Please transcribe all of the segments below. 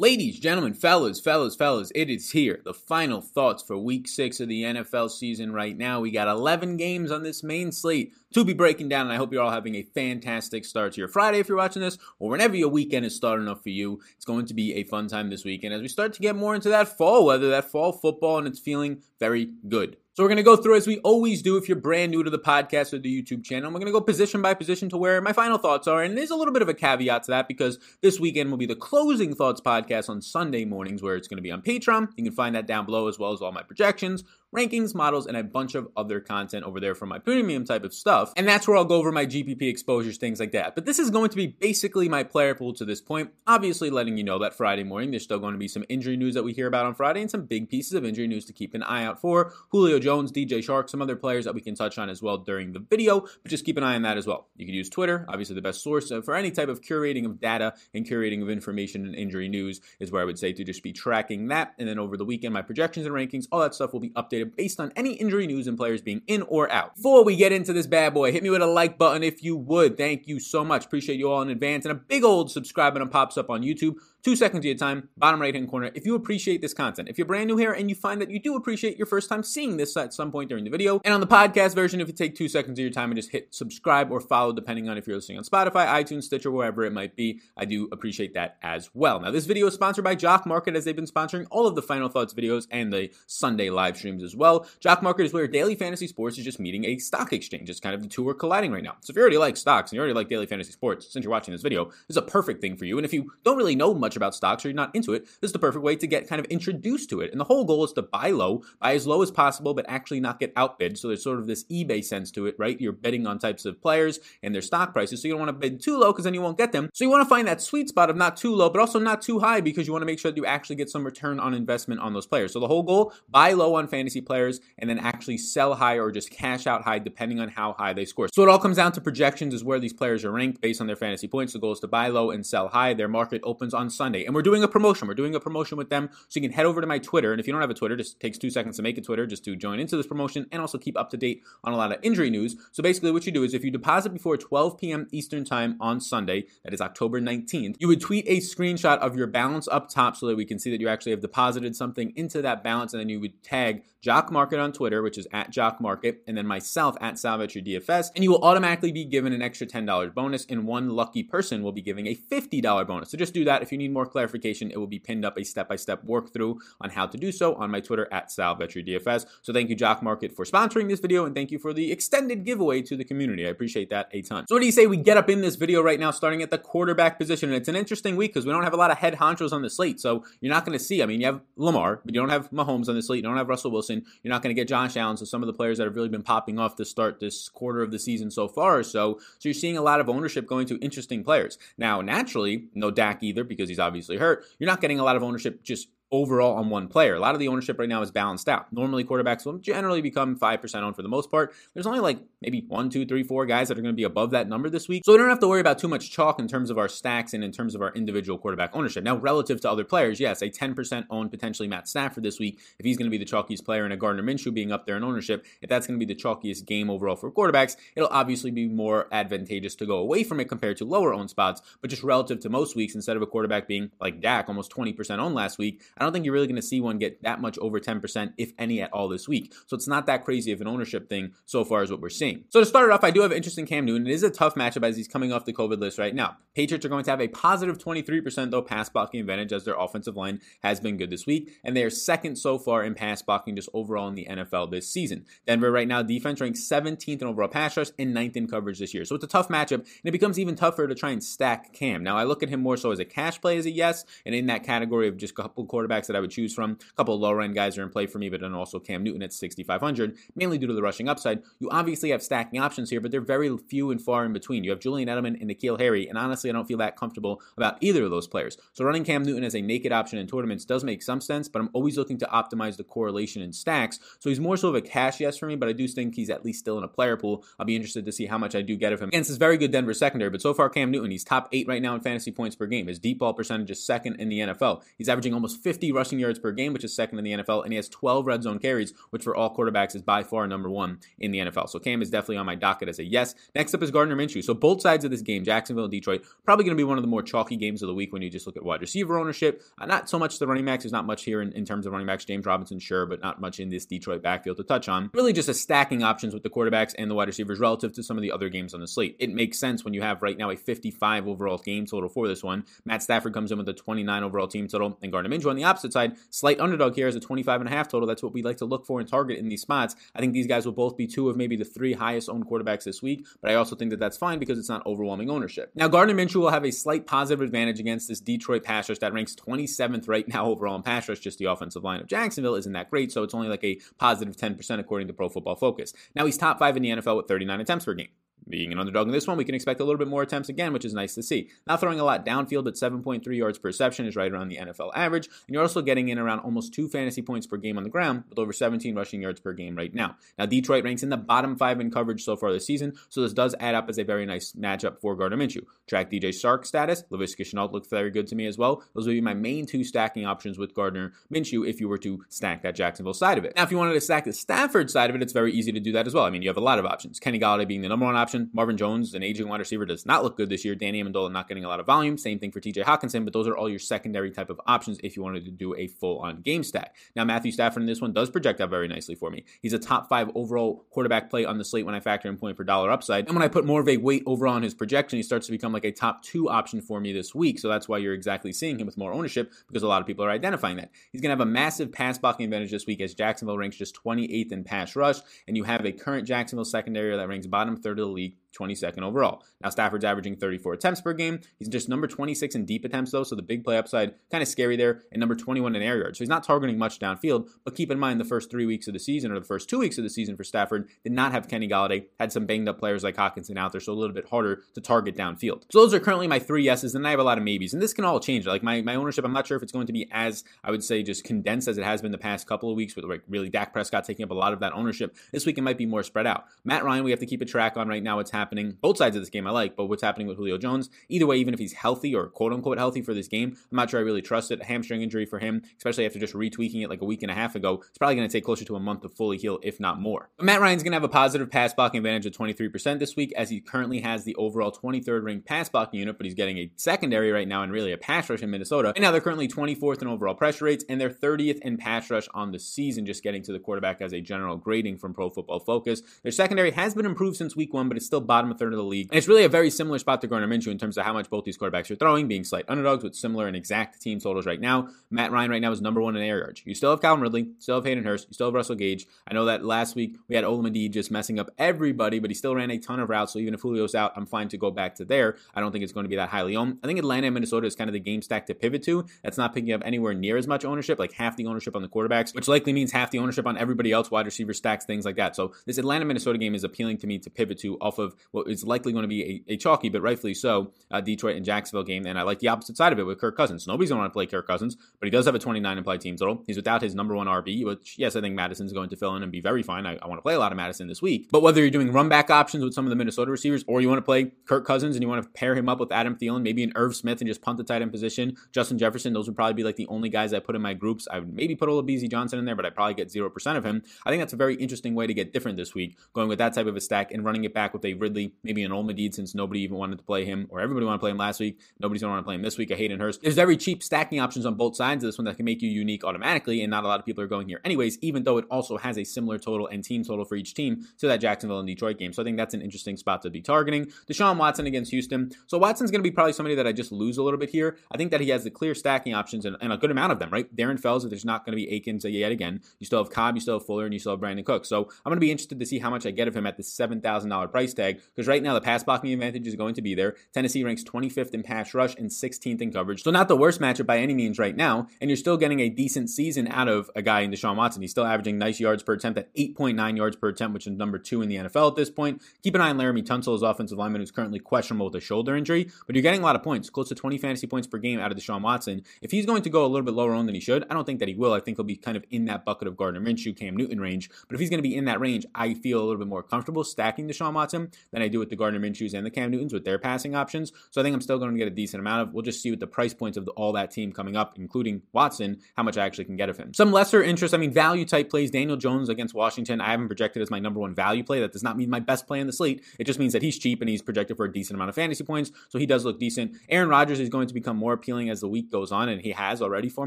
Ladies, gentlemen, fellas, fellas, fellas, it is here. The final thoughts for week six of the NFL season right now. We got 11 games on this main slate to be breaking down, and I hope you're all having a fantastic start to your Friday if you're watching this, or whenever your weekend is starting up for you. It's going to be a fun time this weekend as we start to get more into that fall weather, that fall football, and it's feeling very good. So we're going to go through as we always do if you're brand new to the podcast or the YouTube channel. We're going to go position by position to where my final thoughts are. And there's a little bit of a caveat to that because this weekend will be the closing thoughts podcast on Sunday mornings where it's going to be on Patreon. You can find that down below as well as all my projections, rankings, models, and a bunch of other content over there for my premium type of stuff. And that's where I'll go over my GPP exposures, things like that. But this is going to be basically my player pool to this point. Obviously, letting you know that Friday morning there's still going to be some injury news that we hear about on Friday and some big pieces of injury news to keep an eye out for. Julio Jones, DJ Chark, some other players that we can touch on as well during the video, but just keep an eye on that as well. You can use Twitter, obviously the best source uh, for any type of curating of data and curating of information and injury news is where I would say to just be tracking that. And then over the weekend, my projections and rankings, all that stuff will be updated based on any injury news and players being in or out. Before we get into this bad boy, hit me with a like button if you would. Thank you so much. Appreciate you all in advance. And a big old subscribe button pops up on YouTube. Two seconds of your time, bottom right hand corner, if you appreciate this content. If you're brand new here and you find that you do appreciate your first time seeing this at some point during the video, and on the podcast version, if you take two seconds of your time and just hit subscribe or follow, depending on if you're listening on Spotify, iTunes, Stitcher, wherever it might be, I do appreciate that as well. Now, this video is sponsored by Jock Market, as they've been sponsoring all of the Final Thoughts videos and the Sunday live streams as well. Jock Market is where daily fantasy sports is just meeting a stock exchange. It's kind of the two are colliding right now. So if you already like stocks and you already like daily fantasy sports, since you're watching this video, this is a perfect thing for you. And if you don't really know much about stocks or you're not into it, this is the perfect way to get kind of introduced to it. And the whole goal is to buy low, buy as low as possible, but actually not get outbid. So there's sort of this eBay sense to it, right? You're betting on types of players and their stock prices. So you don't want to bid too low because then you won't get them. So you want to find that sweet spot of not too low, but also not too high because you want to make sure that you actually get some return on investment on those players. So the whole goal, buy low on fantasy players and then actually sell high or just cash out high depending on how high they score. So it all comes down to projections is where these players are ranked based on their fantasy points. The goal is to buy low and sell high. Their market opens on Sunday. And we're doing a promotion. We're doing a promotion with them. So you can head over to my Twitter. And if you don't have a Twitter, just takes two seconds to make a Twitter just to join into this promotion and also keep up to date on a lot of injury news. So basically, what you do is if you deposit before 12 p.m. Eastern Time on Sunday, that is October 19th, you would tweet a screenshot of your balance up top so that we can see that you actually have deposited something into that balance. And then you would tag Jock Market on Twitter, which is at Jock Market, and then myself at SalVetriDFS. And you will automatically be given an extra $10 bonus, and one lucky person will be giving a $50 bonus. So just do that. If you need more clarification, it will be pinned up a step by step walkthrough on how to do so on my Twitter at SalVetriDFS. So thank you, Jock Market, for sponsoring this video, and thank you for the extended giveaway to the community. I appreciate that a ton. So, what do you say we get up in this video right now, starting at the quarterback position? And it's an interesting week because we don't have a lot of head honchos on the slate. So, you're not going to see, I mean, you have Lamar, but you don't have Mahomes on the slate. You don't have Russell Wilson. You're not going to get Josh Allen. So some of the players that have really been popping off to start this quarter of the season so far so. So you're seeing a lot of ownership going to interesting players. Now, naturally, no Dak either because he's obviously hurt. You're not getting a lot of ownership just overall on one player. A lot of the ownership right now is balanced out. Normally, quarterbacks will generally become 5% owned for the most part. There's only like maybe one, two, three, four guys that are going to be above that number this week. So we don't have to worry about too much chalk in terms of our stacks and in terms of our individual quarterback ownership. Now, relative to other players, yes, a 10% owned potentially Matt Stafford this week, if he's going to be the chalkiest player and a Gardner Minshew being up there in ownership, if that's going to be the chalkiest game overall for quarterbacks, it'll obviously be more advantageous to go away from it compared to lower owned spots. But just relative to most weeks, instead of a quarterback being like Dak, almost 20% owned last week, I don't think you're really going to see one get that much over 10%, if any at all this week. So it's not that crazy of an ownership thing so far as what we're seeing. So to start it off, I do have interest in Cam Newton. It is a tough matchup as he's coming off the COVID list right now. Patriots are going to have a positive 23% though pass blocking advantage as their offensive line has been good this week, and they are second so far in pass blocking just overall in the NFL this season. Denver right now defense ranks 17th in overall pass rush and 9th in coverage this year. So it's a tough matchup, and it becomes even tougher to try and stack Cam. Now I look at him more so as a cash play as a yes, and in that category of just a couple quarterbacks that I would choose from, a couple lower end guys are in play for me, but then also Cam Newton at 6,500, mainly due to the rushing upside. You obviously have stacking options here, but they're very few and far in between. You have Julian Edelman and N'Keal Harry, and honestly, I don't feel that comfortable about either of those players. So running Cam Newton as a naked option in tournaments does make some sense, but I'm always looking to optimize the correlation in stacks. So he's more so of a cash yes for me, but I do think he's at least still in a player pool. I'll be interested to see how much I do get of him against this very good Denver secondary. But so far, Cam Newton, he's top eight right now in fantasy points per game. His deep ball percentage is second in the NFL. He's averaging almost 50 rushing yards per game, which is second in the NFL, and he has 12 red zone carries, which for all quarterbacks is by far number one in the NFL. So Cam is definitely on my docket as a yes. Next up is Gardner Minshew. So both sides of this game, Jacksonville and Detroit, probably going to be one of the more chalky games of the week when you just look at wide receiver ownership. Uh, not so much the running backs. There's not much here in, in terms of running backs. James Robinson, sure, but not much in this Detroit backfield to touch on. Really just a stacking options with the quarterbacks and the wide receivers relative to some of the other games on the slate. It makes sense when you have right now a 55 overall game total for this one. Matt Stafford comes in with a 29 overall team total, and Gardner Minshew on the opposite side, slight underdog here is a 25 and a half total. That's what we like to look for and target in these spots. I think these guys will both be two of maybe the three highest owned quarterbacks this week, but I also think that that's fine because it's not overwhelming ownership. Now, Gardner Minshew will have a slight positive advantage against this Detroit pass rush that ranks 27th right now overall in pass rush. Just the offensive line of Jacksonville isn't that great, so it's only like a positive 10% according to Pro Football Focus. Now, he's top five in the NFL with 39 attempts per game. Being an underdog in this one, we can expect a little bit more attempts again, which is nice to see. Not throwing a lot downfield but 7.3 yards per reception is right around the NFL average, and you're also getting in around almost two fantasy points per game on the ground with over 17 rushing yards per game right now. Now, Detroit ranks in the bottom five in coverage so far this season, so this does add up as a very nice matchup for Gardner Minshew. Track DJ Chark status, Laviska Shenault looks very good to me as well. Those would be my main two stacking options with Gardner Minshew if you were to stack that Jacksonville side of it. Now, if you wanted to stack the Stafford side of it, it's very easy to do that as well. I mean, you have a lot of options. Kenny Golladay being the number one option, Marvin Jones an aging wide receiver does not look good this year. Danny Amendola not getting a lot of volume. Same thing for TJ Hockenson, but those are all your secondary type of options if you wanted to do a full on game stack. Now, Matthew Stafford in this one does project out very nicely for me. He's a top five overall quarterback play on the slate when I factor in point per dollar upside. And when I put more of a weight overall on his projection, he starts to become like a top two option for me this week. So that's why you're exactly seeing him with more ownership because a lot of people are identifying that. He's going to have a massive pass blocking advantage this week as Jacksonville ranks just 28th in pass rush, and you have a current Jacksonville secondary that ranks bottom third of the league be 22nd overall. Now, Stafford's averaging 34 attempts per game. He's just number 26 in deep attempts, though, so the big play upside kind of scary there, and number 21 in air yards. So he's not targeting much downfield, but keep in mind the first three weeks of the season, or the first two weeks of the season for Stafford, did not have Kenny Golladay, had some banged up players like Hockenson out there, so a little bit harder to target downfield. So those are currently my three yeses, and I have a lot of maybes, and this can all change. Like my, my ownership, I'm not sure if it's going to be as, I would say, just condensed as it has been the past couple of weeks, with like really Dak Prescott taking up a lot of that ownership. This week it might be more spread out. Matt Ryan, we have to keep a track on right now what's happening. Both sides of this game I like, but what's happening with Julio Jones, either way, even if he's healthy or quote unquote healthy for this game, I'm not sure I really trust it. A hamstring injury for him, especially after just retweaking it like a week and a half ago, it's probably going to take closer to a month to fully heal, if not more. But Matt Ryan's going to have a positive pass blocking advantage of 23% this week, as he currently has the overall 23rd ranked pass blocking unit, but he's getting a secondary right now and really a pass rush in Minnesota. And now they're currently 24th in overall pressure rates, and they're 30th in pass rush on the season, just getting to the quarterback as a general grading from Pro Football Focus. Their secondary has been improved since week one, but it's still bottom of third of the league. And it's really a very similar spot to Gardner Minshew in terms of how much both these quarterbacks are throwing, being slight underdogs with similar and exact team totals right now. Matt Ryan right now is number one in air yards. You still have Calvin Ridley, still have Hayden Hurst, you still have Russell Gage. I know that last week we had Olamide just messing up everybody, but he still ran a ton of routes. So even if Julio's out, I'm fine to go back to there. I don't think it's going to be that highly owned. I think Atlanta and Minnesota is kind of the game stack to pivot to. That's not picking up anywhere near as much ownership, like half the ownership on the quarterbacks, which likely means half the ownership on everybody else, wide receiver stacks, things like that. So this Atlanta Minnesota game is appealing to me to pivot to off of what is likely going to be a, a chalky, but rightfully so, uh, Detroit and Jacksonville game. And I like the opposite side of it with Kirk Cousins. Nobody's going to want to play Kirk Cousins, but he does have a 29 implied team total. He's without his number one RB, which, yes, I think Mattison's going to fill in and be very fine. I, I want to play a lot of Mattison this week. But whether you're doing run back options with some of the Minnesota receivers, or you want to play Kirk Cousins and you want to pair him up with Adam Thielen, maybe an Irv Smith and just punt the tight end position, Justin Jefferson, those would probably be like the only guys I put in my groups. I would maybe put Olabisi Johnson in there, but I probably get 0% of him. I think that's a very interesting way to get different this week, going with that type of a stack and running it back with a Ridley, maybe an Olamide since nobody even wanted to play him, or everybody wanted to play him last week. Nobody's going to want to play him this week. A Hayden Hurst. There's very cheap stacking options on both sides of this one that can make you unique automatically, and not a lot of people are going here anyways, even though it also has a similar total and team total for each team to that Jacksonville and Detroit game. So I think that's an interesting spot to be targeting. Deshaun Watson against Houston. So Watson's going to be probably somebody that I just lose a little bit here. I think that he has the clear stacking options and, and a good amount of them, right? Darren Fells, there's not going to be Akins yet again, you still have Cobb, you still have Fuller, and you still have Brandin Cook. So I'm going to be interested to see how much I get of him at the $7,000 price tag because right now the pass blocking advantage is going to be there. Tennessee ranks 25th in pass rush and 16th in coverage. So not the worst matchup by any means right now, and you're still getting a decent season out of a guy in Deshaun Watson. He's still averaging nice yards per attempt at 8.9 yards per attempt, which is number two in the NFL at this point. Keep an eye on Laremy Tunsil, his offensive lineman, who's currently questionable with a shoulder injury, but you're getting a lot of points, close to 20 fantasy points per game out of Deshaun Watson. If he's going to go a little bit lower on than he should, I don't think that he will. I think he'll be kind of in that bucket of Gardner Minshew, Cam Newton range. But if he's going to be in that range, I feel a little bit more comfortable stacking Deshaun Watson than I do with the Gardner Minshews and the Cam Newtons with their passing options. So I think I'm still going to get a decent amount of. We'll just see with the price points of the, all that team coming up, including Watson, how much I actually can get of him. Some lesser interest, I mean, value type plays. Daniel Jones against Washington, I haven't projected as my number one value play. That does not mean my best play in the slate. It just means that he's cheap and he's projected for a decent amount of fantasy points. So he does look decent. Aaron Rodgers is going to become more appealing as the week goes on, and he has already for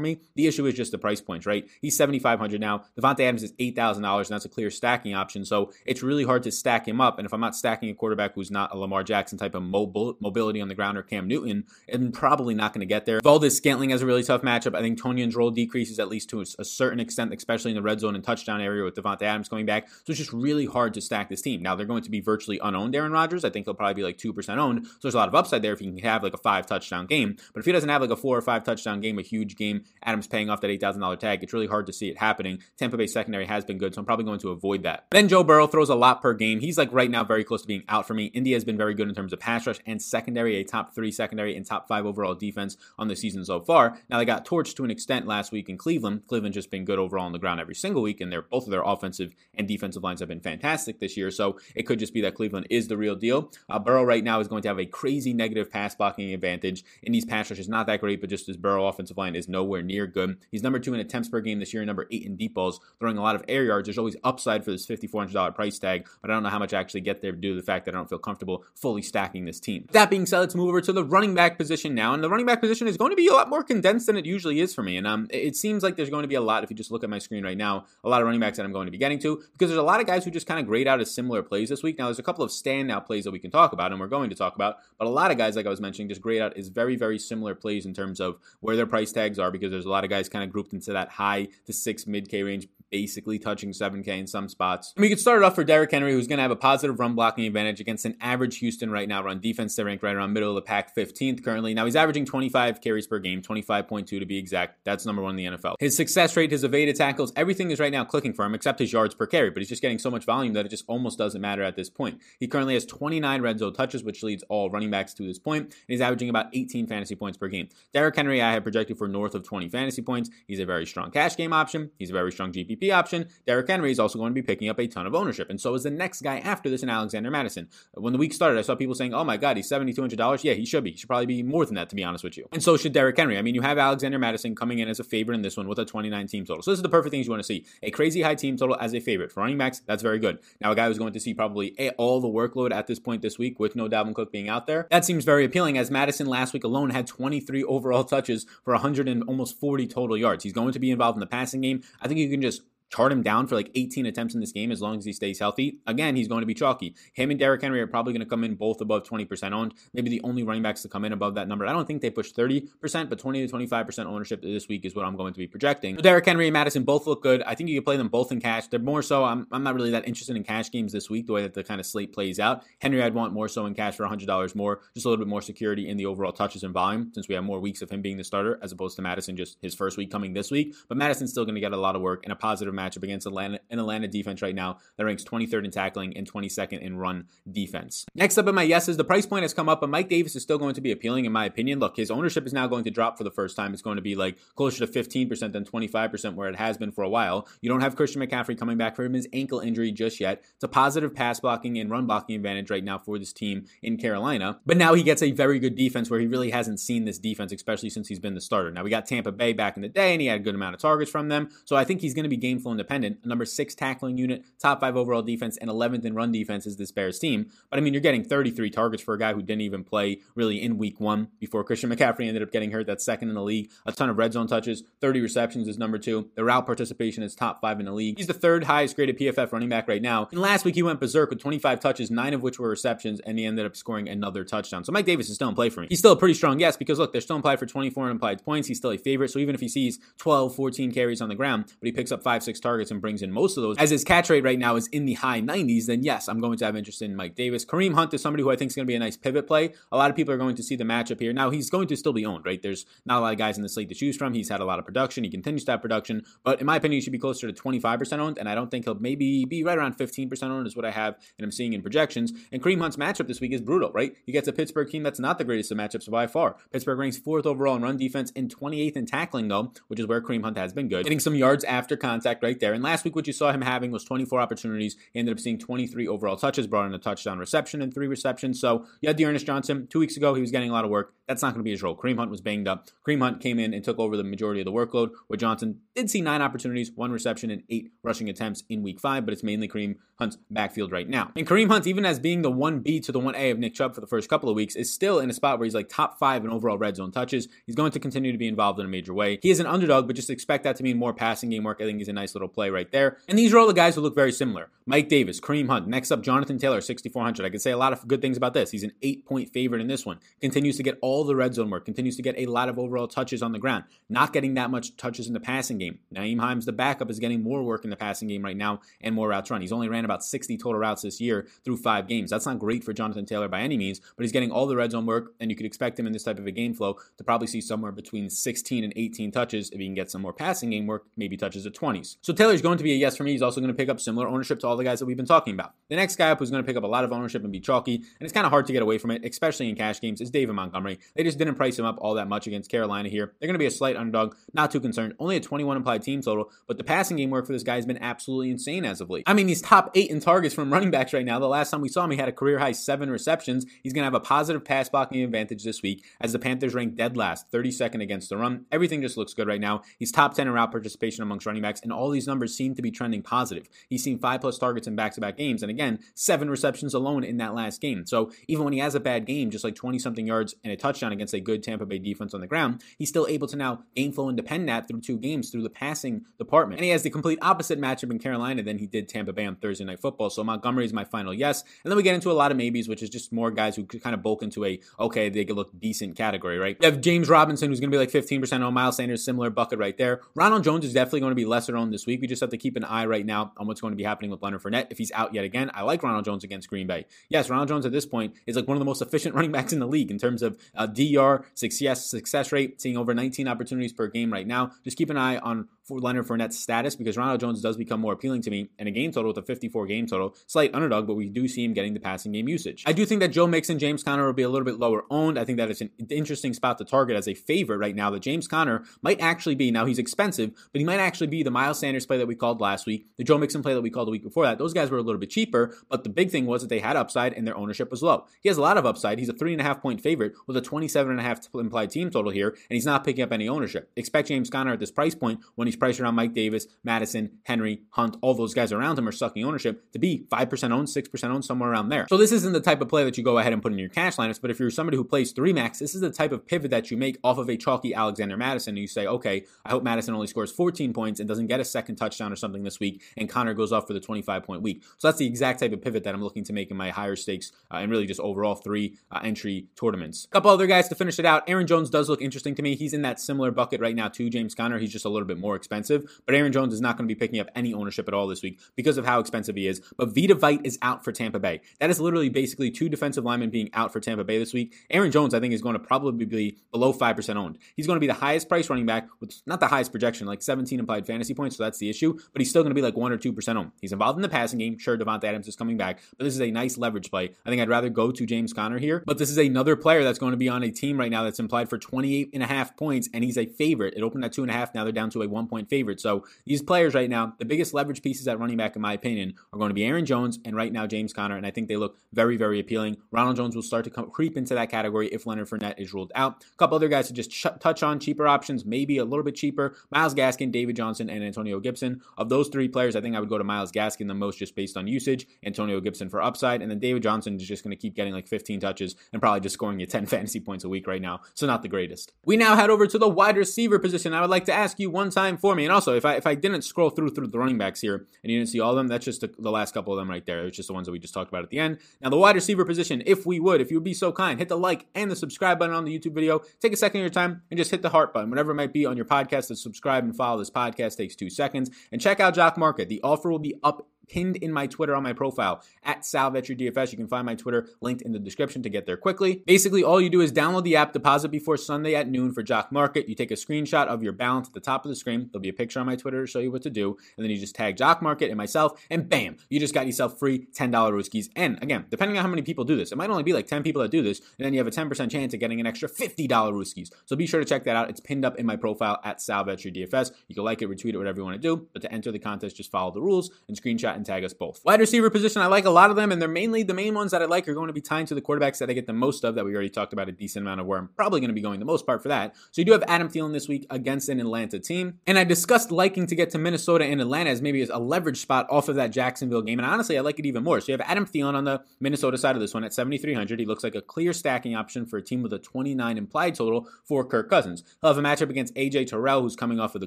me. The issue is just the price points, right? He's 7,500 now. Davante Adams is $8,000, and that's a clear stacking option. So it's really hard to stack him up. And if I'm not stacking a quarterback who's not a Lamar Jackson type of mobile, mobility on the ground or Cam Newton, I'm probably not going to get there. Valdes-Scantling has a really tough matchup. I think Tonyan's role decreases at least to a certain extent, especially in the red zone and touchdown area with Davante Adams coming back. So it's just really hard to stack this team. Now they're going to be virtually unowned Aaron Rodgers. I think he'll probably be like 2% owned. So there's a lot of upside there if he can have like a five touchdown game. But if he doesn't have like a four or five touchdown game, a huge game, Adams paying off that $8,000 tag, it's really hard to see it happening. Tampa Bay secondary has been good, so I'm probably going to avoid that. Then Joe Burrow throws a lot per game. He's like right now very close to being out for me. Indy has been very good in terms of pass rush and secondary, a top three secondary and top five overall defense on the season so far. Now they got torched to an extent last week in Cleveland. Cleveland just been good overall on the ground every single week, and their both of their offensive and defensive lines have been fantastic this year. So it could just be that Cleveland is the real deal. Uh, Burrow right now is going to have a crazy negative pass blocking advantage. Indy's pass rush is not that great, but just his Burrow offensive line is nowhere near good. He's number two in attempts per game this year, number eight in deep balls, throwing a lot of air yards. There's always upside for this $5,400 price tag, but I don't know how much I actually get there due to the fact that I don't feel comfortable fully stacking this team. That being said, let's move over to the running back position now. And the running back position is going to be a lot more condensed than it usually is for me. And um, it seems like there's going to be a lot, if you just look at my screen right now, a lot of running backs that I'm going to be getting to because there's a lot of guys who just kind of grade out as similar plays this week. Now, there's a couple of standout plays that we can talk about and we're going to talk about, but a lot of guys, like I was mentioning, just grade out is very, very similar plays in terms of where their price tags are because there's a lot of guys kind of grouped into that high to six mid K range basically touching 7K in some spots. We could start it off for Derrick Henry, who's going to have a positive run blocking advantage against an average Houston right now run defense. They're ranked right around middle of the pack, 15th currently. Now he's averaging 25 carries per game, 25.2 to be exact. That's number one in the NFL. His success rate, his evaded tackles, everything is right now clicking for him except his yards per carry, but he's just getting so much volume that it just almost doesn't matter at this point. He currently has 29 red zone touches, which leads all running backs to this point, and he's averaging about 18 fantasy points per game. Derrick Henry, I have projected for north of 20 fantasy points. He's a very strong cash game option. He's a very strong GPP option. Derrick Henry is also going to be picking up a ton of ownership, and so is the next guy after this in Alexander Mattison. When the week started, I saw people saying, "Oh my God, he's seventy two hundred dollars." Yeah, he should be. He should probably be more than that, to be honest with you. And so should Derrick Henry. I mean, you have Alexander Mattison coming in as a favorite in this one with a twenty nine team total. So this is the perfect things you want to see: a crazy high team total as a favorite for running backs. That's very good. Now, a guy who's going to see probably all the workload at this point this week with no Dalvin Cook being out there, that seems very appealing. As Mattison last week alone had twenty three overall touches for one hundred and almost forty total yards. He's going to be involved in the passing game. I think you can just chart him down for like 18 attempts in this game as long as he stays healthy. Again, he's going to be chalky. Him and Derrick Henry are probably going to come in both above 20% owned. Maybe the only running backs to come in above that number. I don't think they push 30%, but 20 to 25% ownership this week is what I'm going to be projecting. So Derrick Henry and Mattison both look good. I think you can play them both in cash. They're more so, I'm, I'm not really that interested in cash games this week, the way that the kind of slate plays out. Henry, I'd want more so in cash for $100 more, just a little bit more security in the overall touches and volume since we have more weeks of him being the starter as opposed to Mattison just his first week coming this week. But Mattison's still going to get a lot of work and a positive matchup against Atlanta an Atlanta defense right now that ranks 23rd in tackling and 22nd in run defense. Next up in my yeses, the price point has come up, but Mike Davis is still going to be appealing in my opinion. Look, his ownership is now going to drop for the first time. It's going to be like closer to 15% than 25% where it has been for a while. You don't have Christian McCaffrey coming back from his ankle injury just yet. It's a positive pass blocking and run blocking advantage right now for this team in Carolina. But now he gets a very good defense where he really hasn't seen this defense, especially since he's been the starter. Now we got Tampa Bay back in the day and he had a good amount of targets from them. So I think he's going to be game flow independent. Number six tackling unit, top five overall defense, and 11th in run defense is this Bears team. But I mean, you're getting 33 targets for a guy who didn't even play really in week one before Christian McCaffrey ended up getting hurt. That's second in the league. A ton of red zone touches, 30 receptions is number two. The route participation is top five in the league. He's the third highest graded PFF running back right now. And last week he went berserk with 25 touches, nine of which were receptions, and he ended up scoring another touchdown. So Mike Davis is still in play for me. He's still a pretty strong guess because look, they're still implied for 24 implied points. He's still a favorite. So even if he sees 12, 14 carries on the ground, but he picks up five, six targets and brings in most of those, as his catch rate right now is in the high 90s, then yes, I'm going to have interest in Mike Davis. Kareem Hunt is somebody who I think is going to be a nice pivot play. A lot of people are going to see the matchup here. Now, he's going to still be owned, right? There's not a lot of guys in the slate to choose from. He's had a lot of production. He continues to have production, but in my opinion, he should be closer to 25% owned, and I don't think he'll maybe be right around 15% owned, is what I have and I'm seeing in projections. And Kareem Hunt's matchup this week is brutal, right? He gets a Pittsburgh team that's not the greatest of matchups by far. Pittsburgh ranks fourth overall in run defense and 28th in tackling, though, which is where Kareem Hunt has been good. Getting some yards after contact, right there. And last week, what you saw him having was 24 opportunities. He ended up seeing 23 overall touches, brought in a touchdown reception and three receptions. So you had D'Ernest Johnson. Two weeks ago, he was getting a lot of work. That's not going to be his role. Kareem Hunt was banged up. Kareem Hunt came in and took over the majority of the workload, where Johnson did see nine opportunities, one reception, and eight rushing attempts in week five, but it's mainly Kareem Hunt's backfield right now. And Kareem Hunt, even as being the 1B to the 1A of Nick Chubb for the first couple of weeks, is still in a spot where he's like top five in overall red zone touches. He's going to continue to be involved in a major way. He is an underdog, but just expect that to mean more passing game work. I think he's a nice little play right there. And these are all the guys who look very similar. Mike Davis, Kareem Hunt. Next up, Jonathan Taylor, 6,400. I could say a lot of good things about this. He's an eight point favorite in this one. Continues to get all the red zone work, continues to get a lot of overall touches on the ground, not getting that much touches in the passing game. Nyheim Hines, the backup, is getting more work in the passing game right now and more routes run. He's only ran about 60 total routes this year through five games. That's not great for Jonathan Taylor by any means, but he's getting all the red zone work, and you could expect him in this type of a game flow to probably see somewhere between 16 and 18 touches if he can get some more passing game work, maybe touches at 20s. So Taylor's going to be a yes for me. He's also going to pick up similar ownership to all the guys that we've been talking about. The next guy up who's going to pick up a lot of ownership and be chalky, and it's kind of hard to get away from it, especially in cash games, is David Montgomery. They just didn't price him up all that much against Carolina here. They're going to be a slight underdog, not too concerned. Only a 21 implied team total, but the passing game work for this guy has been absolutely insane as of late. I mean, he's top eight in targets from running backs right now. The last time we saw him, he had a career high seven receptions. He's going to have a positive pass blocking advantage this week as the Panthers rank dead last, 32nd against the run. Everything just looks good right now. He's top 10 in route participation amongst running backs, and all these numbers seem to be trending positive. He's seen five plus targets in back to back games, and again, seven receptions alone in that last game. So even when he has a bad game, just like 20 something yards and a touchdown against a good Tampa Bay defense on the ground, he's still able to now gain flow and depend that through two games through the passing department. And he has the complete opposite matchup in Carolina than he did Tampa Bay on Thursday Night Football. So Montgomery is my final yes. And then we get into a lot of maybes, which is just more guys who kind of bulk into a, okay, they could look decent category, right? You have James Robinson, who's going to be like 15% on Miles Sanders, similar bucket right there. Ronald Jones is definitely going to be lesser owned this week. We just have to keep an eye right now on what's going to be happening with Leonard Fournette. If he's out yet again, I like Ronald Jones against Green Bay. Yes, Ronald Jones at this point is like one of the most efficient running backs in the league in terms of uh, DR, success, success rate, seeing over 19 opportunities per game right now. Just keep an eye on for Leonard Fournette's status because Ronald Jones does become more appealing to me and a game total with a 54 game total. Slight underdog, but we do see him getting the passing game usage. I do think that Joe Mixon, James Conner will be a little bit lower owned. I think that it's an interesting spot to target as a favorite right now that James Conner might actually be, now he's expensive, but he might actually be the Miles Sanders play that we called last week, the Joe Mixon play that we called the week before that. Those guys were a little bit cheaper, but the big thing was that they had upside and their ownership was low. He has a lot of upside. He's a three and a half point favorite with a 27 and a half implied team total here, and he's not picking up any ownership. Expect James Conner at this price point when he's priced around Mike Davis Mattison, Henry, Hunt, all those guys around him are sucking ownership to be 5% owned, 6% owned, somewhere around there. So this isn't the type of play that you go ahead and put in your cash lineups, but if you're somebody who plays three max, this is the type of pivot that you make off of a chalky Alexander Mattison. And you say, okay, I hope Mattison only scores 14 points and doesn't get a second touchdown or something this week, and Conner goes off for the 25 point week. So that's the exact type of pivot that I'm looking to make in my higher stakes uh, and really just overall three uh, entry tournaments. A couple other guys to finish it out. Aaron Jones does look interesting to me. He's in that similar bucket right now to James Conner. He's just a little bit more expensive, but Aaron Jones is not going to be picking up any ownership at all this week because of how expensive he is. But Vita Vea is out for Tampa Bay. That is literally basically two defensive linemen being out for Tampa Bay this week. Aaron Jones, I think, is going to probably be below 5% owned. He's going to be the highest price running back with not the highest projection, like 17 implied fantasy points, so that's the issue, but he's still going to be like 1 or 2% owned. He's involved in the passing game. Sure, Davante Adams is coming back, but this is a nice leverage play. I think I'd rather go to James Conner here, but this is another player that's going to be on a team right now that's implied for 28 and a half points, and he's a favorite. It opened at two and a half. Now they're down to a one favorite. So these players right now, the biggest leverage leverage pieces at running back, in my opinion, are going to be Aaron Jones and right now James Conner, and I think they look very, very appealing. Ronald Jones will start to come, creep into that category if Leonard Fournette is ruled out. A couple other guys to just ch- touch on cheaper options, maybe a little bit cheaper. Myles Gaskin, David Johnson, and Antonio Gibson. Of those three players, I think I would go to Myles Gaskin the most just based on usage. Antonio Gibson for upside, and then David Johnson is just going to keep getting like 15 touches and probably just scoring you 10 fantasy points a week right now. So not the greatest. We now head over to the wide receiver position. I would like to ask you one time for me, and also if I if I didn't scroll through through the running backs here and you didn't see all of them. That's just the, the last couple of them right there. It's just the ones that we just talked about at the end. Now, the wide receiver position, if we would, if you would be so kind, hit the like and the subscribe button on the YouTube video. Take a second of your time and just hit the heart button, whatever it might be on your podcast to subscribe and follow this podcast takes two seconds. And check out Jock Market. The offer will be up pinned in my Twitter on my profile at SalVetriDFS. You can find my Twitter linked in the description to get there quickly. Basically, all you do is download the app, deposit before Sunday at noon for Jock Market. You take a screenshot of your balance at the top of the screen. There'll be a picture on my Twitter to show you what to do. And then you just tag Jock Market and myself, and bam, you just got yourself free $10 Rooskies. And again, depending on how many people do this, it might only be like 10 people that do this, and then you have a 10% chance of getting an extra $50 Rooskies. So be sure to check that out. It's pinned up in my profile at SalVetriDFS. You can like it, retweet it, whatever you want to do. But to enter the contest, just follow the rules and screenshot and tag us both. Wide receiver position, I like a lot of them, and they're mainly the main ones that I like are going to be tied to the quarterbacks that I get the most of that we already talked about a decent amount of where I'm probably going to be going the most part for that. So you do have Adam Thielen this week against an Atlanta team. And I discussed liking to get to Minnesota and Atlanta as maybe as a leverage spot off of that Jacksonville game. And honestly, I like it even more. So you have Adam Thielen on the Minnesota side of this one at 7,300. He looks like a clear stacking option for a team with a 29 implied total for Kirk Cousins. He'll have a matchup against AJ Terrell, who's coming off of the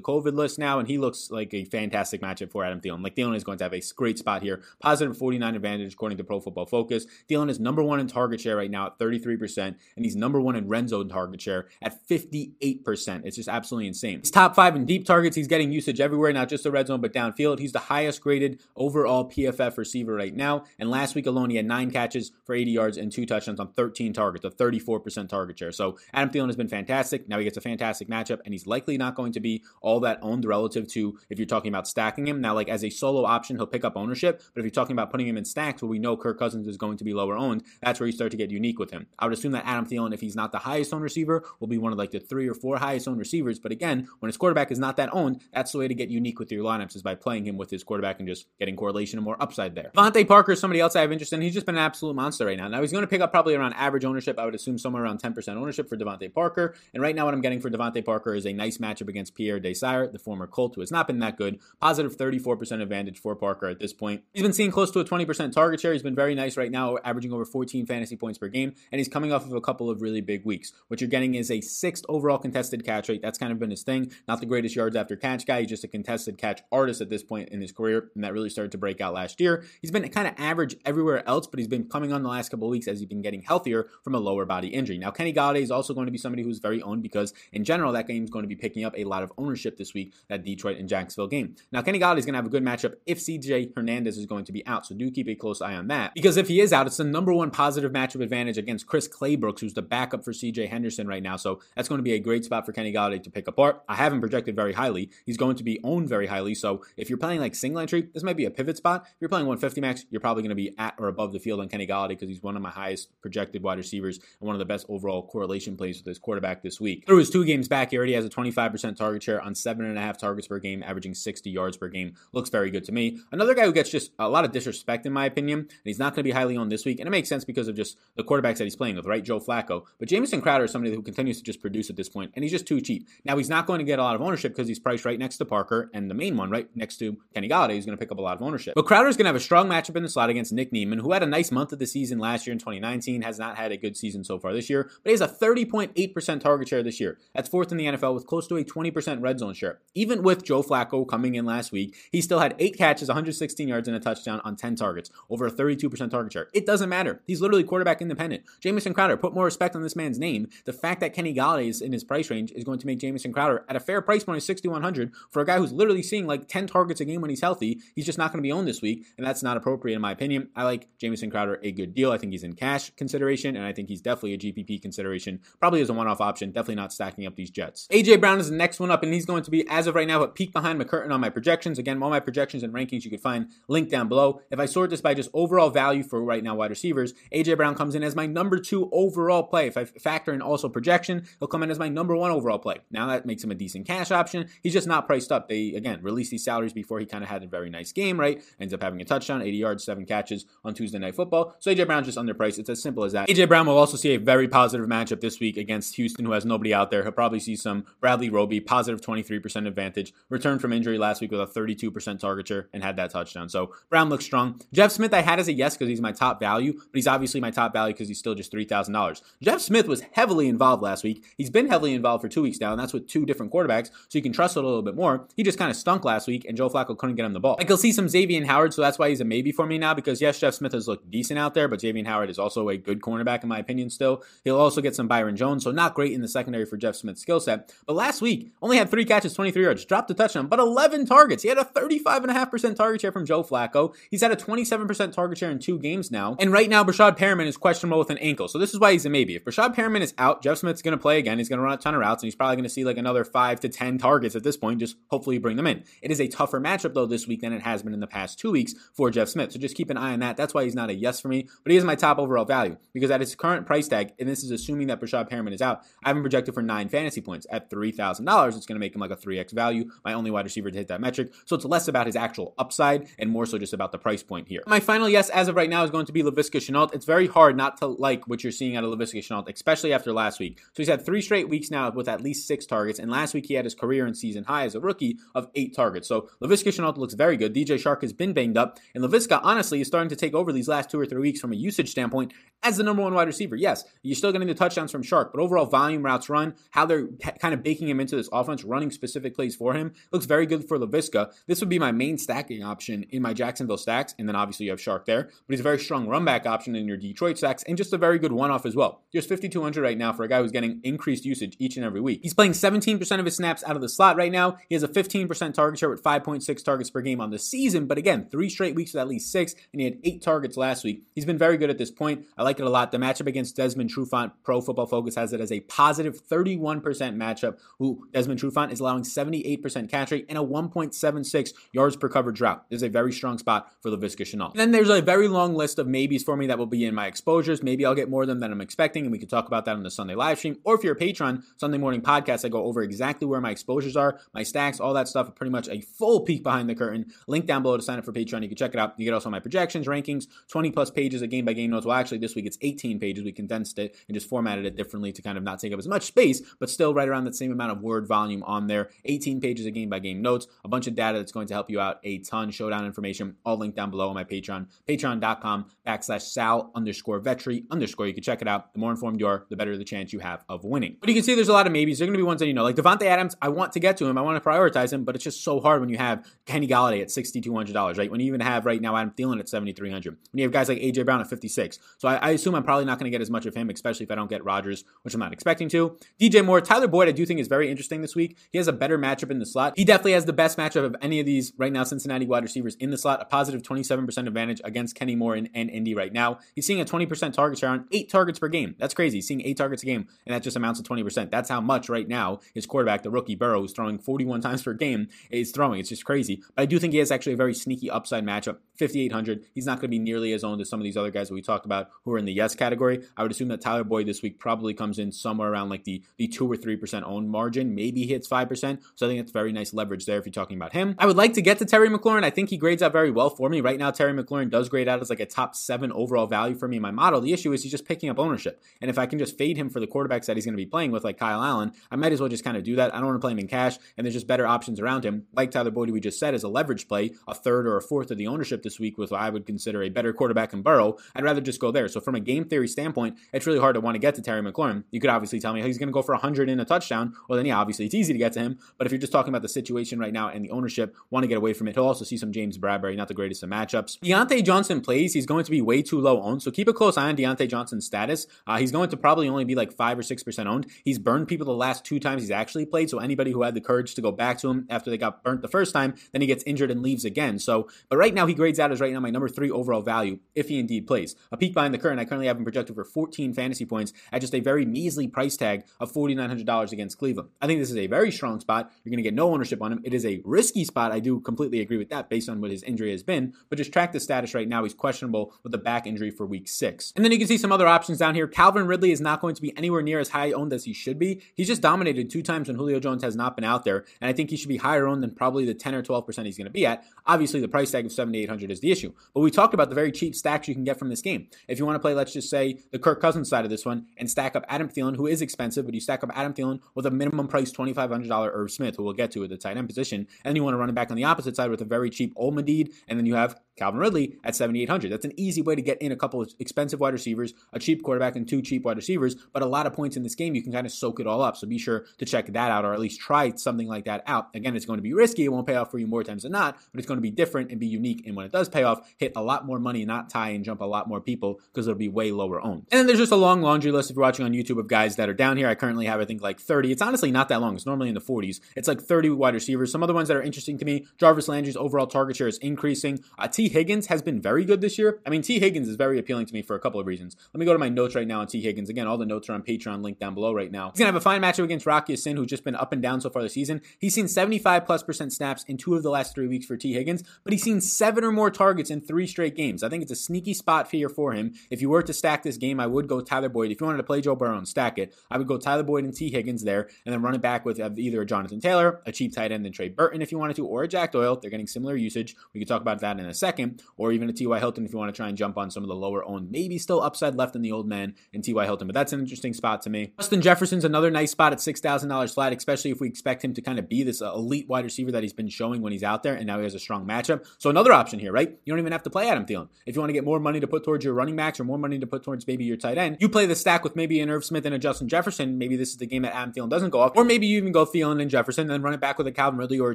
COVID list now, and he looks like a fantastic matchup for Adam Thielen. Like Thielen is going to have a great spot here. Positive 49 advantage according to Pro Football Focus. Thielen is number one in target share right now at 33%, and he's number one in red zone target share at 58%. It's just absolutely insane. He's top five in deep targets. He's getting usage everywhere, not just the red zone, but downfield. He's the highest graded overall PFF receiver right now. And last week alone, he had nine catches for 80 yards and two touchdowns on 13 targets, a 34% target share. So Adam Thielen has been fantastic. Now he gets a fantastic matchup, and he's likely not going to be all that owned relative to if you're talking about stacking him. Now, like as a solo option, he'll pick up ownership. But if you're talking about putting him in stacks where we know Kirk Cousins is going to be lower owned, that's where you start to get unique with him. I would assume that Adam Thielen, if he's not the highest owned receiver, will be one of like the three or four highest owned receivers. But again, when his quarterback is not that owned, that's the way to get unique with your lineups is by playing him with his quarterback and just getting correlation and more upside there. DeVante Parker is somebody else I have interest in. He's just been an absolute monster right now. Now he's going to pick up probably around average ownership. I would assume somewhere around 10% ownership for DeVante Parker. And right now, what I'm getting for DeVante Parker is a nice matchup against Pierre Desir, the former Colt, who has not been that good. Positive 34% advantage for Parker at this point. He's been seeing close to a 20% target share. He's been very nice right now, averaging over 14 fantasy points per game, and he's coming off of a couple of really big weeks. What you're getting is a sixth overall contested catch rate. That's kind of been his thing. Not the greatest yards after catch guy. He's just a contested catch artist at this point in his career, and that really started to break out last year. He's been kind of average everywhere else, but he's been coming on the last couple of weeks as he's been getting healthier from a lower body injury. Now, Kenny Golladay is also going to be somebody who's very owned because, in general, that game is going to be picking up a lot of ownership this week, that Detroit and Jacksonville game. Now, Kenny Golladay is going to have a good matchup if CJ Henderson is going to be out, so do keep a close eye on that. Because if he is out, it's the number one positive matchup advantage against Chris Claybrooks, who's the backup for CJ Henderson right now. So that's going to be a great spot for Kenny Golladay to pick apart. I haven't projected very highly. He's going to be owned very highly. So if you're playing like single entry, this might be a pivot spot. If you're playing 150 max, you're probably going to be at or above the field on Kenny Golladay because he's one of my highest projected wide receivers and one of the best overall correlation plays with his quarterback this week. Through his two games back, he already has a 25% target share on seven and a half targets per game, averaging 60 yards per game. Looks very good to me. Another guy who gets just a lot of disrespect in my opinion, and he's not going to be highly owned this week, and it makes sense because of just the quarterbacks that he's playing with, right? Joe Flacco. But Jamison Crowder is somebody who continues to just produce at this point, and he's just too cheap. Now he's not going to get a lot of ownership because he's priced right next to Parker, and the main one right next to Kenny Golladay is going to pick up a lot of ownership. But Crowder is going to have a strong matchup in the slot against Nick Niemann, who had a nice month of the season last year in 2019, has not had a good season so far this year, but he has a 30.8% target share this year. That's fourth in the NFL with close to a 20% red zone share. Even with Joe Flacco coming in last week, he still had eight catches, 116 yards, and a touchdown on 10 targets, over a 32% target share. It doesn't matter. He's literally quarterback independent. Jamison Crowder, put more respect on this man's name. The fact that Kenny Golladay is in his price range is going to make Jamison Crowder at a fair price point of 6100 for a guy who's literally seeing like 10 targets a game when he's healthy. He's just not going to be owned this week, and that's not appropriate in my opinion. I like Jamison Crowder a good deal. I think he's in cash consideration, and I think he's definitely a GPP consideration. Probably as a one-off option. Definitely not stacking up these Jets. AJ Brown is the next one up, and he's going to be as of right now a peak behind McCurtain on my projections. Again, all my projections and rankings you could find linked down below. If I sort this by just overall value for right now wide receivers, AJ Brown comes in as my number two overall play. If I factor in also projection, he'll come in as my number one overall play. Now that makes him a decent cash option. He's just not priced up. They again released these salaries before he kind of had a very nice game, right? Ends up having a touchdown, 80 yards, seven catches on Tuesday Night Football. So AJ Brown's just underpriced. It's as simple as that. AJ Brown will also see a very positive matchup this week against Houston, who has nobody out there. He'll probably see some Bradley Roby, positive 23% advantage. Returned from injury last week with a 32% target share and had that touchdown. So Brown looks strong. Jeff Smith, I had as a yes because he's my top value, but he's obviously my top value because he's still just $3,000. Jeff Smith was heavily involved last week. He's been heavily involved for two weeks now, and that's with two different quarterbacks, so you can trust it a little bit more. He just kind of stunk last week, and Joe Flacco couldn't get him the ball. Like, he'll see some Xavier Howard, so that's why he's a maybe for me now, because yes, Jeff Smith has looked decent out there, but Xavier Howard is also a good cornerback, in my opinion, still. He'll also get some Byron Jones, so not great in the secondary for Jeff Smith's skill set. But last week, only had three catches, 23 yards, dropped a touchdown, but 11 targets. He had a 35.5% target share share from Joe Flacco. He's had a 27% target share in two games now. And right now, Breshad Perriman is questionable with an ankle. So this is why he's a maybe. If Breshad Perriman is out, Jeff Smith's going to play again. He's going to run a ton of routes, and he's probably going to see like another five to 10 targets at this point. Just hopefully bring them in. It is a tougher matchup, though, this week than it has been in the past two weeks for Jeff Smith. So just keep an eye on that. That's why he's not a yes for me, but he is my top overall value because at his current price tag, and this is assuming that Breshad Perriman is out, I have him projected for nine fantasy points at $3,000. It's going to make him like a 3x value, my only wide receiver to hit that metric. So it's less about his actual upside and more so just about the price point here. My final yes as of right now is going to be Laviska Shenault. It's very hard not to like what you're seeing out of Laviska Shenault, especially after last week. So he's had three straight weeks now with at least six targets, and last week he had his career and season high as a rookie of eight targets. So Laviska Shenault looks very good. DJ Chark has been banged up, and Laviska honestly is starting to take over these last two or three weeks from a usage standpoint as the number one wide receiver. Yes, you're still getting the touchdowns from Chark, but overall volume routes run, how they're kind of baking him into this offense, running specific plays for him, looks very good for Laviska. This would be my main stacking option in my Jacksonville stacks, and then obviously you have Chark there, but he's a very strong run back option in your Detroit stacks, and just a very good one off as well. Just 5,200 right now for a guy who's getting increased usage each and every week. He's playing 17% of his snaps out of the slot right now. He has a 15% target share with 5.6 targets per game on the season, but again, three straight weeks with at least six, and he had eight targets last week. He's been very good at this point. I like it a lot. The matchup against Desmond Trufant, Pro Football Focus has it as a positive 31% matchup. Who Desmond Trufant is allowing 78% catch rate and a 1.76 yards per coverage route. Is a very strong spot for Laviska Shenault. And then there's a very long list of maybes for me that will be in my exposures. Maybe I'll get more of them than I'm expecting, and we can talk about that on the Sunday live stream. Or if you're a patron, Sunday morning podcast, I go over exactly where my exposures are, my stacks, all that stuff. Pretty much a full peek behind the curtain. Link down below to sign up for Patreon. You can check it out. You get also my projections, rankings, 20 plus pages of game by game notes. Well, actually, this week it's 18 pages. We condensed it and just formatted it differently to kind of not take up as much space, but still right around that same amount of word volume on there. 18 pages of game by game notes, a bunch of data that's going to help you out a ton. Showdown information, all linked down below on my Patreon, patreon.com backslash sal underscore vetri underscore. You can check it out. The more informed you are, the better the chance you have of winning. But you can see there's a lot of maybes. There are going to be ones that you know, like Davante Adams. I want to get to him. I want to prioritize him, but it's just so hard when you have Kenny Golladay at $6,200, right? When you even have right now Adam Thielen at 7,300. When you have guys like AJ Brown at 56. So I, I assume I'm probably not going to get as much of him, especially if I don't get Rodgers, which I'm not expecting to. DJ Moore, Tyler Boyd, I do think is very interesting this week. He has a better matchup in the slot. He definitely has the best matchup of any of these right now Cincinnati wide receivers in the slot. A positive 27% advantage against Kenny Moore and, and Indy right now. He's seeing a 20% target share on eight targets per game. That's crazy. He's seeing eight targets a game, and that just amounts to 20%. That's how much right now his quarterback, the rookie Burrow, who's throwing 41 times per game, is throwing. It's just crazy. But I do think he has actually a very sneaky upside matchup. 5,800. He's not going to be nearly as owned as some of these other guys that we talked about who are in the yes category. I would assume that Tyler Boyd this week probably comes in somewhere around like the, the 2 or 3% owned margin, maybe hits 5%. So I think that's very nice leverage there if you're talking about him. I would like to get to Terry McLaurin. I think he grades out very well for me. Right now, Terry McLaurin does grade out as like a top seven overall value for me in my model. The issue is he's just picking up ownership. And if I can just fade him for the quarterbacks that he's going to be playing with, like Kyle Allen, I might as well just kind of do that. I don't want to play him in cash, and there's just better options around him. Like Tyler Boyd, we just said, is a leverage play, a third or a fourth of the ownership this week with what I would consider a better quarterback in Burrow. I'd rather just go there. So from a game theory standpoint, it's really hard to want to get to Terry McLaurin. You could obviously tell me he's going to go for 100 in a touchdown. Well, then yeah, obviously it's easy to get to him. But if you're just talking about the situation right now and the ownership, want to get away from it, he'll also see some James Bradberry, not the greatest of matchups. Diontae Johnson plays. He's going to be way too low owned. So keep a close eye on Diontae Johnson's status. Uh, he's going to probably only be like five or six percent owned. He's burned people the last two times he's actually played. So anybody who had the courage to go back to him after they got burnt the first time, then he gets injured and leaves again. So, but right now he grades out as right now my number three overall value if he indeed plays. A peek behind the curtain, I currently have him projected for 14 fantasy points at just a very measly price tag of $4,900 against Cleveland. I think this is a very strong spot. You're going to get no ownership on him. It is a risky spot. I do completely agree with that based on what his injury has been. But just track the status right now. He's questionable with a back injury for week six. And then you can see some other options down here. Calvin Ridley is not going to be anywhere near as high owned as he should be. He's just dominated two times when Julio Jones has not been out there. And I think he should be higher owned than probably the 10 or 12% he's going to be at. Obviously, the price tag of 7,800 is the issue. But we talked about the very cheap stacks you can get from this game. If you want to play, let's just say, the Kirk Cousins side of this one and stack up Adam Thielen, who is expensive, but you stack up Adam Thielen with a minimum price $2,500 Irv Smith, who we'll get to at the tight end position. And you want to run it back on the opposite side with a very cheap Olamide, and then you have Calvin Ridley at 7,800. That's an easy way to get in a couple of expensive wide receivers, a cheap quarterback, and two cheap wide receivers, but a lot of points in this game. You can kind of soak it all up. So be sure to check that out or at least try something like that out. Again, it's going to be risky. It won't pay off for you more times than not, but it's going to be different and be unique. And when it does pay off, hit a lot more money, not tie and jump a lot more people because it'll be way lower owned. And then there's just a long laundry list if you're watching on YouTube of guys that are down here. I currently have, I think, like 30. It's honestly not that long. It's normally in the 40s. It's like 30 wide receivers. Some other ones that are interesting to me Jarvis Landry's overall target share is increasing. Uh, Tee Higgins has been very good this year. I mean, T. Higgins is very appealing to me for a couple of reasons. Let me go to my notes right now on T. Higgins. Again, all the notes are on Patreon, link down below right now. He's going to have a fine matchup against Rock Ya-Sin, who's just been up and down so far this season. He's seen 75 plus percent snaps in two of the last three weeks for T. Higgins, but he's seen seven or more targets in three straight games. I think it's a sneaky spot here for him. If you were to stack this game, I would go Tyler Boyd. If you wanted to play Joe Burrow and stack it, I would go Tyler Boyd and T. Higgins there, and then run it back with uh, either a Jonathan Taylor, a cheap tight end, and Trey Burton if you wanted to, or a Jack Doyle. They're getting similar usage. We could talk about that in a second, or even a T.Y. Hilton if you want to try and jump on some of the lower owned, maybe still upside left in the old man in T.Y. Hilton, but that's an interesting spot to me. Justin Jefferson's another nice spot at $6,000 flat, especially if we expect him to kind of be this uh, elite wide receiver that he's been showing when he's out there, and now he has a strong matchup. So another option here, right? You don't even have to play Adam Thielen. If you want to get more money to put towards your running backs or more money to put towards maybe your tight end, you play the stack with maybe an Irv Smith and a Justin Jefferson. Maybe this is the game that Adam Thielen doesn't go off, or maybe you even go Thielen and Jefferson and then run it back with a Calvin Ridley or a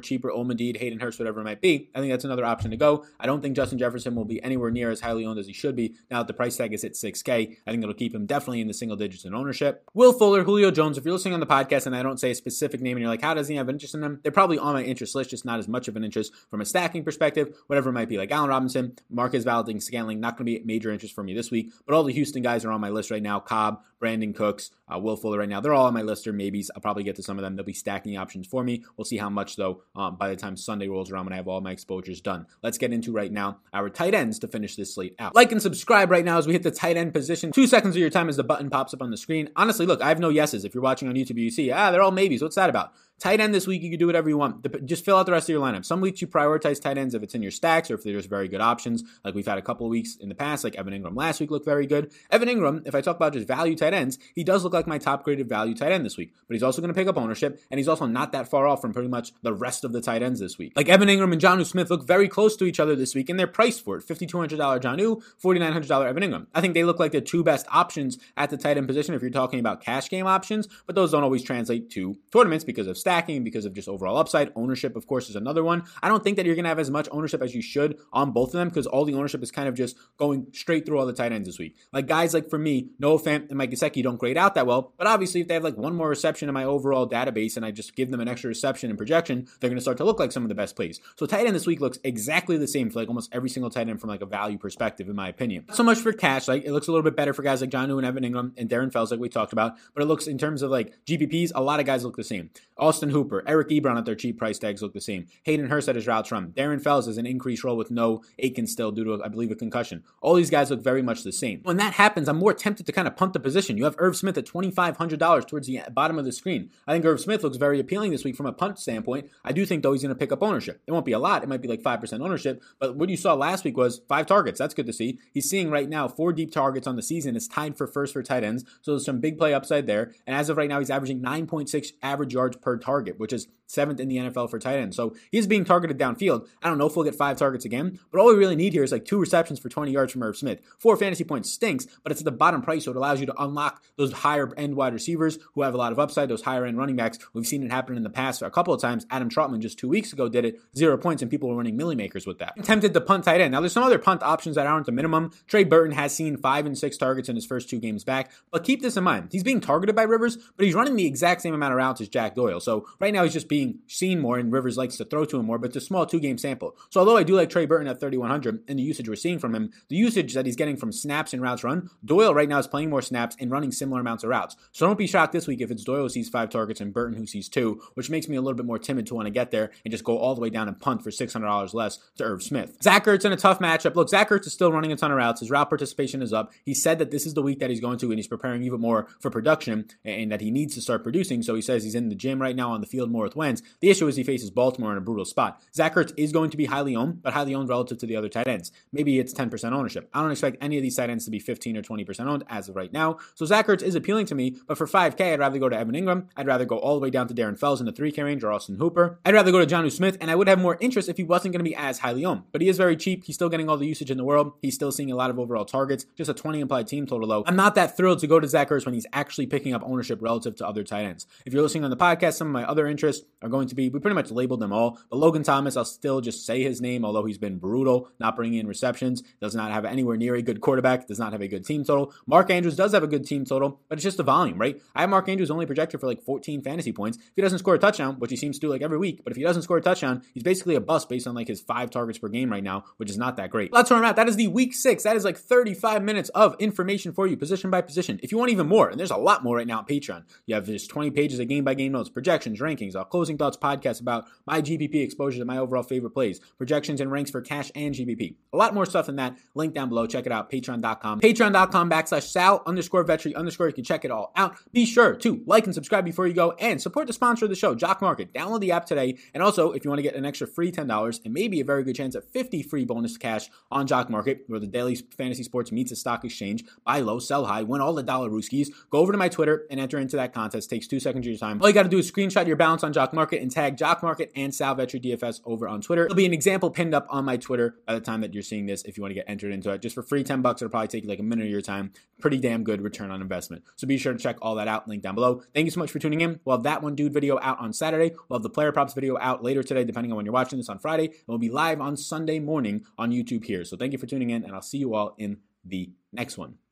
cheaper Olamide, Hayden Hurst, whatever it might be. I think that's another option to go. I don't think Justin Jefferson will be anywhere near as highly owned as he should be. Now that the price tag is at 6K, I think it'll keep him definitely in the single digits in ownership. Will Fuller, Julio Jones, if you're listening on the podcast and I don't say a specific name and you're like, how does he have interest in them? They're probably on my interest list, just not as much of an interest from a stacking perspective, whatever it might be. Like Allen Robinson, Marquez Valdes-Scantling, not going to be a major interest for me this week, but all the Houston guys are on my list right now. Cobb, Brandin Cooks, uh, Will Fuller right now. They're all on my list or maybes. I'll probably get to some of them. They'll be stacking options for me. We'll see how much, though, um, by the time Sunday rolls around when I have all my exposures done. Let's get into right now our tight ends to finish this slate out. Like and subscribe right now as we hit the tight end position. Two seconds of your time as the button pops up on the screen. Honestly, look, I have no yeses. If you're watching on YouTube, you see, ah, they're all maybes. What's that about? Tight end this week, you can do whatever you want. Just fill out the rest of your lineup. Some weeks you prioritize tight ends if it's in your stacks or if there's very good options. Like we've had a couple of weeks in the past, like Evan Engram last week looked very good. Evan Engram, if I talk about just value tight ends, he does look like my top graded value tight end this week. But he's also going to pick up ownership, and he's also not that far off from pretty much the rest of the tight ends this week. Like Evan Engram and Jonnu Smith look very close to each other this week, and they're priced for it. $5,200 Jonnu, $4,900 Evan Engram. I think they look like the two best options at the tight end position if you're talking about cash game options, but those don't always translate to tournaments because of stacking, because of just overall upside. Ownership, of course, is another one. I don't think that you're going to have as much ownership as you should on both of them because all the ownership is kind of just going straight through all the tight ends this week. Like guys like for me, Noah Fant and Mike Gesicki don't grade out that well, but obviously if they have like one more reception in my overall database and I just give them an extra reception and projection, they're going to start to look like some of the best plays. So tight end this week looks exactly the same for like almost every single tight end from like a value perspective, in my opinion. Not so much for cash, like it looks a little bit better for guys like Jonnu and Evan Engram and Darren Fells, like we talked about, but it looks in terms of like GPPs, a lot of guys look the same. Austin Hooper, Eric Ebron at their cheap price tags look the same. Hayden Hurst at his routes from. Darren Fells is an increased role with no Aiken still due to, I believe, a concussion. All these guys look very much the same. When that happens, I'm more tempted to kind of punt the position. You have Irv Smith at $2,500 towards the bottom of the screen. I think Irv Smith looks very appealing this week from a punt standpoint. I do think, though, he's going to pick up ownership. It won't be a lot. It might be like 5% ownership. But what you saw last week was five targets. That's good to see. He's seeing right now four deep targets on the season. It's tied for first for tight ends. So there's some big play upside there. And as of right now, he's averaging 9.6 average yards per target, which is seventh in the NFL for tight end. So he's being targeted downfield. I don't know if we'll get five targets again, but all we really need here is like two receptions for 20 yards from Irv Smith. Four fantasy points stinks, but it's at the bottom price, so it allows you to unlock those higher end wide receivers who have a lot of upside, those higher end running backs. We've seen it happen in the past a couple of times. Adam Trautman just two weeks ago did it, zero points, and people were running Milly Makers with that. I'm tempted to punt tight end. Now there's some other punt options that aren't the minimum. Trey Burton has seen five and six targets in his first two games back, but keep this in mind. He's being targeted by Rivers, but he's running the exact same amount of routes as Jack Doyle. So right now he's just being seen more and Rivers likes to throw to him more, but it's a small two game sample. So although I do like Trey Burton at 3,100 and the usage we're seeing from him, the usage that he's getting from snaps and routes run, Doyle right now is playing more snaps and running similar amounts of routes. So don't be shocked this week if it's Doyle who sees five targets and Burton who sees two, which makes me a little bit more timid to want to get there and just go all the way down and punt for $600 less to Irv Smith. Zach Ertz in a tough matchup. Look, Zach Ertz is still running a ton of routes. His route participation is up. He said that this is the week that he's going to, and he's preparing even more for production and that he needs to start producing. So he says he's in the gym right now on the field more with lands. The issue is he faces Baltimore in a brutal spot. Zach Ertz is going to be highly owned, but highly owned relative to the other tight ends. Maybe it's 10% ownership. I don't expect any of these tight ends to be 15 or 20% owned as of right now. So Zach Ertz is appealing to me, but for 5K, I'd rather go to Evan Engram. I'd rather go all the way down to Darren Fells in the 3K range or Austin Hooper. I'd rather go to Jonnu Smith, and I would have more interest if he wasn't going to be as highly owned. But he is very cheap. He's still getting all the usage in the world. He's still seeing a lot of overall targets. Just a 20 implied team total low. I'm not that thrilled to go to Zach Ertz when he's actually picking up ownership relative to other tight ends. If you're listening on the podcast, some of my other interests are going to be, we pretty much labeled them all. But Logan Thomas, I'll still just say his name, although he's been brutal, not bringing in receptions, does not have anywhere near a good quarterback, does not have a good team total. Mark Andrews does have a good team total, but it's just the volume, right? I have Mark Andrews only projected for like 14 fantasy points. If he doesn't score a touchdown, which he seems to do like every week, but if he doesn't score a touchdown, he's basically a bust based on like his five targets per game right now, which is not that great. That's where I'm at. That is the week six. That is like 35 minutes of information for you, position by position. If you want even more, and there's a lot more right now on Patreon, you have just 20 pages of game by game notes, projections, rankings, our closing thoughts podcast about my GPP exposure to my overall favorite plays, projections and ranks for cash and GPP. A lot more stuff than that. Link down below. Check it out. Patreon.com. Patreon.com backslash Sal underscore Vetri underscore. You can check it all out. Be sure to like and subscribe before you go and support the sponsor of the show, Jock Market. Download the app today. And also, if you want to get an extra free $10 and maybe a very good chance at 50 free bonus cash on Jock Market, where the daily fantasy sports meets a stock exchange, buy low, sell high, win all the dollar rooskies, go over to my Twitter and enter into that contest. Takes two seconds of your time. All you got to do is screenshot your balance on Jock Market and tag Jock Market and Sal Vetri DFS over on Twitter. There'll be an example pinned up on my Twitter by the time that you're seeing this if you want to get entered into it. Just for free 10 bucks, it'll probably take you like a minute of your time. Pretty damn good return on investment. So be sure to check all that out. Link down below. Thank you so much for tuning in. We'll have that one dude video out on Saturday. We'll have the player props video out later today, depending on when you're watching this on Friday. And we'll be live on Sunday morning on YouTube here. So thank you for tuning in, and I'll see you all in the next one.